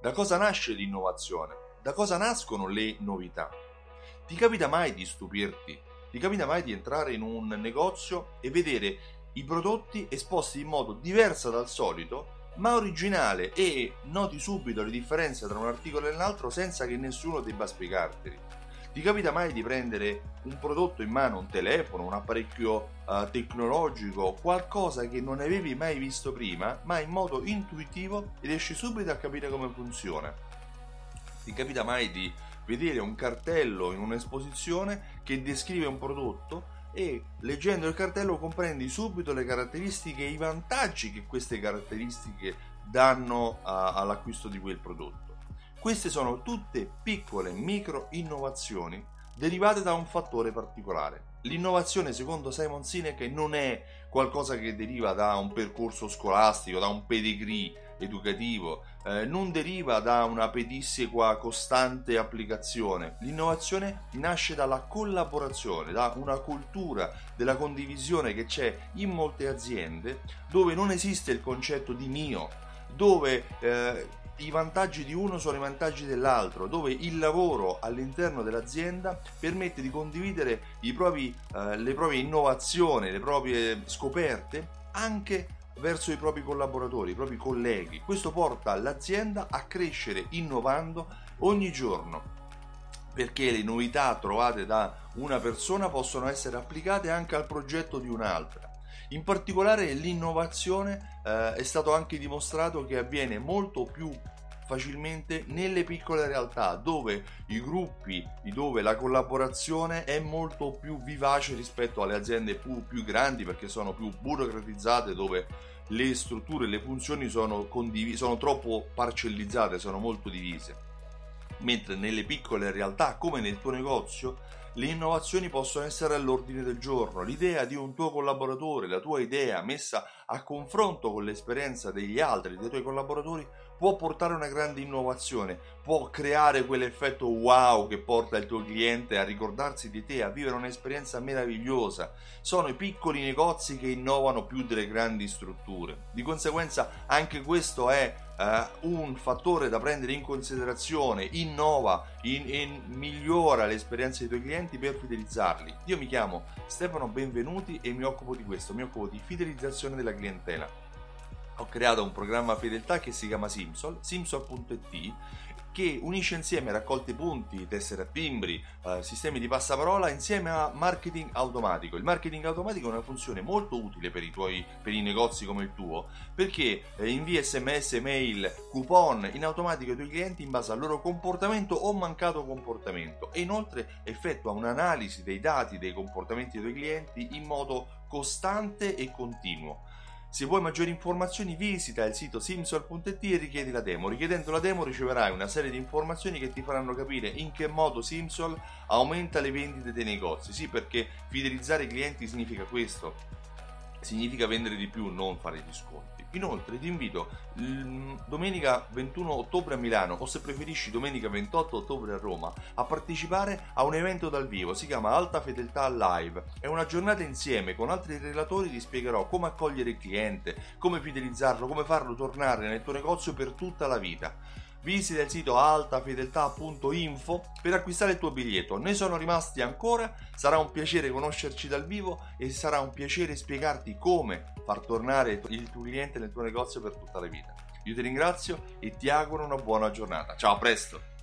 Da cosa nasce l'innovazione? Da cosa nascono le novità? Ti capita mai di stupirti? Ti capita mai di entrare in un negozio e vedere i prodotti esposti in modo diverso dal solito, ma originale e noti subito le differenze tra un articolo e l'altro senza che nessuno debba spiegarteli? Ti capita mai di prendere un prodotto in mano, un telefono, un apparecchio uh, tecnologico, qualcosa che non avevi mai visto prima, ma in modo intuitivo riesci subito a capire come funziona? Ti capita mai di vedere un cartello in un'esposizione che descrive un prodotto e leggendo il cartello comprendi subito le caratteristiche e i vantaggi che queste caratteristiche danno a, all'acquisto di quel prodotto. Queste sono tutte piccole micro innovazioni derivate da un fattore particolare. L'innovazione, secondo Simon Sinek, non è qualcosa che deriva da un percorso scolastico, da un pedigree educativo, eh, non deriva da una pedissequa costante applicazione. L'innovazione nasce dalla collaborazione, da una cultura della condivisione che c'è in molte aziende dove non esiste il concetto di mio, dove eh, i vantaggi di uno sono i vantaggi dell'altro, dove il lavoro all'interno dell'azienda permette di condividere propri, eh, le proprie innovazioni, le proprie scoperte anche verso i propri collaboratori, i propri colleghi. Questo porta l'azienda a crescere innovando ogni giorno perché le novità trovate da una persona possono essere applicate anche al progetto di un'altra. In particolare l'innovazione eh, è stato anche dimostrato che avviene molto più facilmente nelle piccole realtà dove i gruppi, dove la collaborazione è molto più vivace rispetto alle aziende più, più grandi perché sono più burocratizzate dove le strutture, le funzioni sono, condiv- sono troppo parcellizzate, sono molto divise. Mentre nelle piccole realtà come nel tuo negozio le innovazioni possono essere all'ordine del giorno, l'idea di un tuo collaboratore, la tua idea messa a confronto con l'esperienza degli altri, dei tuoi collaboratori, può portare una grande innovazione, può creare quell'effetto wow che porta il tuo cliente a ricordarsi di te, a vivere un'esperienza meravigliosa. Sono i piccoli negozi che innovano più delle grandi strutture. Di conseguenza anche questo è Uh, un fattore da prendere in considerazione, innova, in, in, migliora l'esperienza dei tuoi clienti per fidelizzarli. Io mi chiamo Stefano Benvenuti e mi occupo di questo, mi occupo di fidelizzazione della clientela. Ho creato un programma fedeltà che si chiama Simsol, simsol.it che unisce insieme raccolte punti, tessere a timbri, eh, sistemi di passaparola insieme a marketing automatico. Il marketing automatico è una funzione molto utile per i tuoi per i negozi come il tuo perché eh, invia sms, mail, coupon in automatico ai tuoi clienti in base al loro comportamento o mancato comportamento e inoltre effettua un'analisi dei dati dei comportamenti dei tuoi clienti in modo costante e continuo. Se vuoi maggiori informazioni visita il sito simsol.it e richiedi la demo. Richiedendo la demo riceverai una serie di informazioni che ti faranno capire in che modo Simsol aumenta le vendite dei negozi. Sì, perché fidelizzare i clienti significa questo. Significa vendere di più, non fare gli sconti. Inoltre ti invito domenica 21 ottobre a Milano o se preferisci domenica 28 ottobre a Roma a partecipare a un evento dal vivo, si chiama Alta Fedeltà Live. È una giornata insieme con altri relatori ti spiegherò come accogliere il cliente, come fidelizzarlo, come farlo tornare nel tuo negozio per tutta la vita. Visita il sito altafedeltà.info per acquistare il tuo biglietto. Ne sono rimasti ancora, sarà un piacere conoscerci dal vivo e sarà un piacere spiegarti come far tornare il tuo cliente nel tuo negozio per tutta la vita. Io ti ringrazio e ti auguro una buona giornata. Ciao, a presto!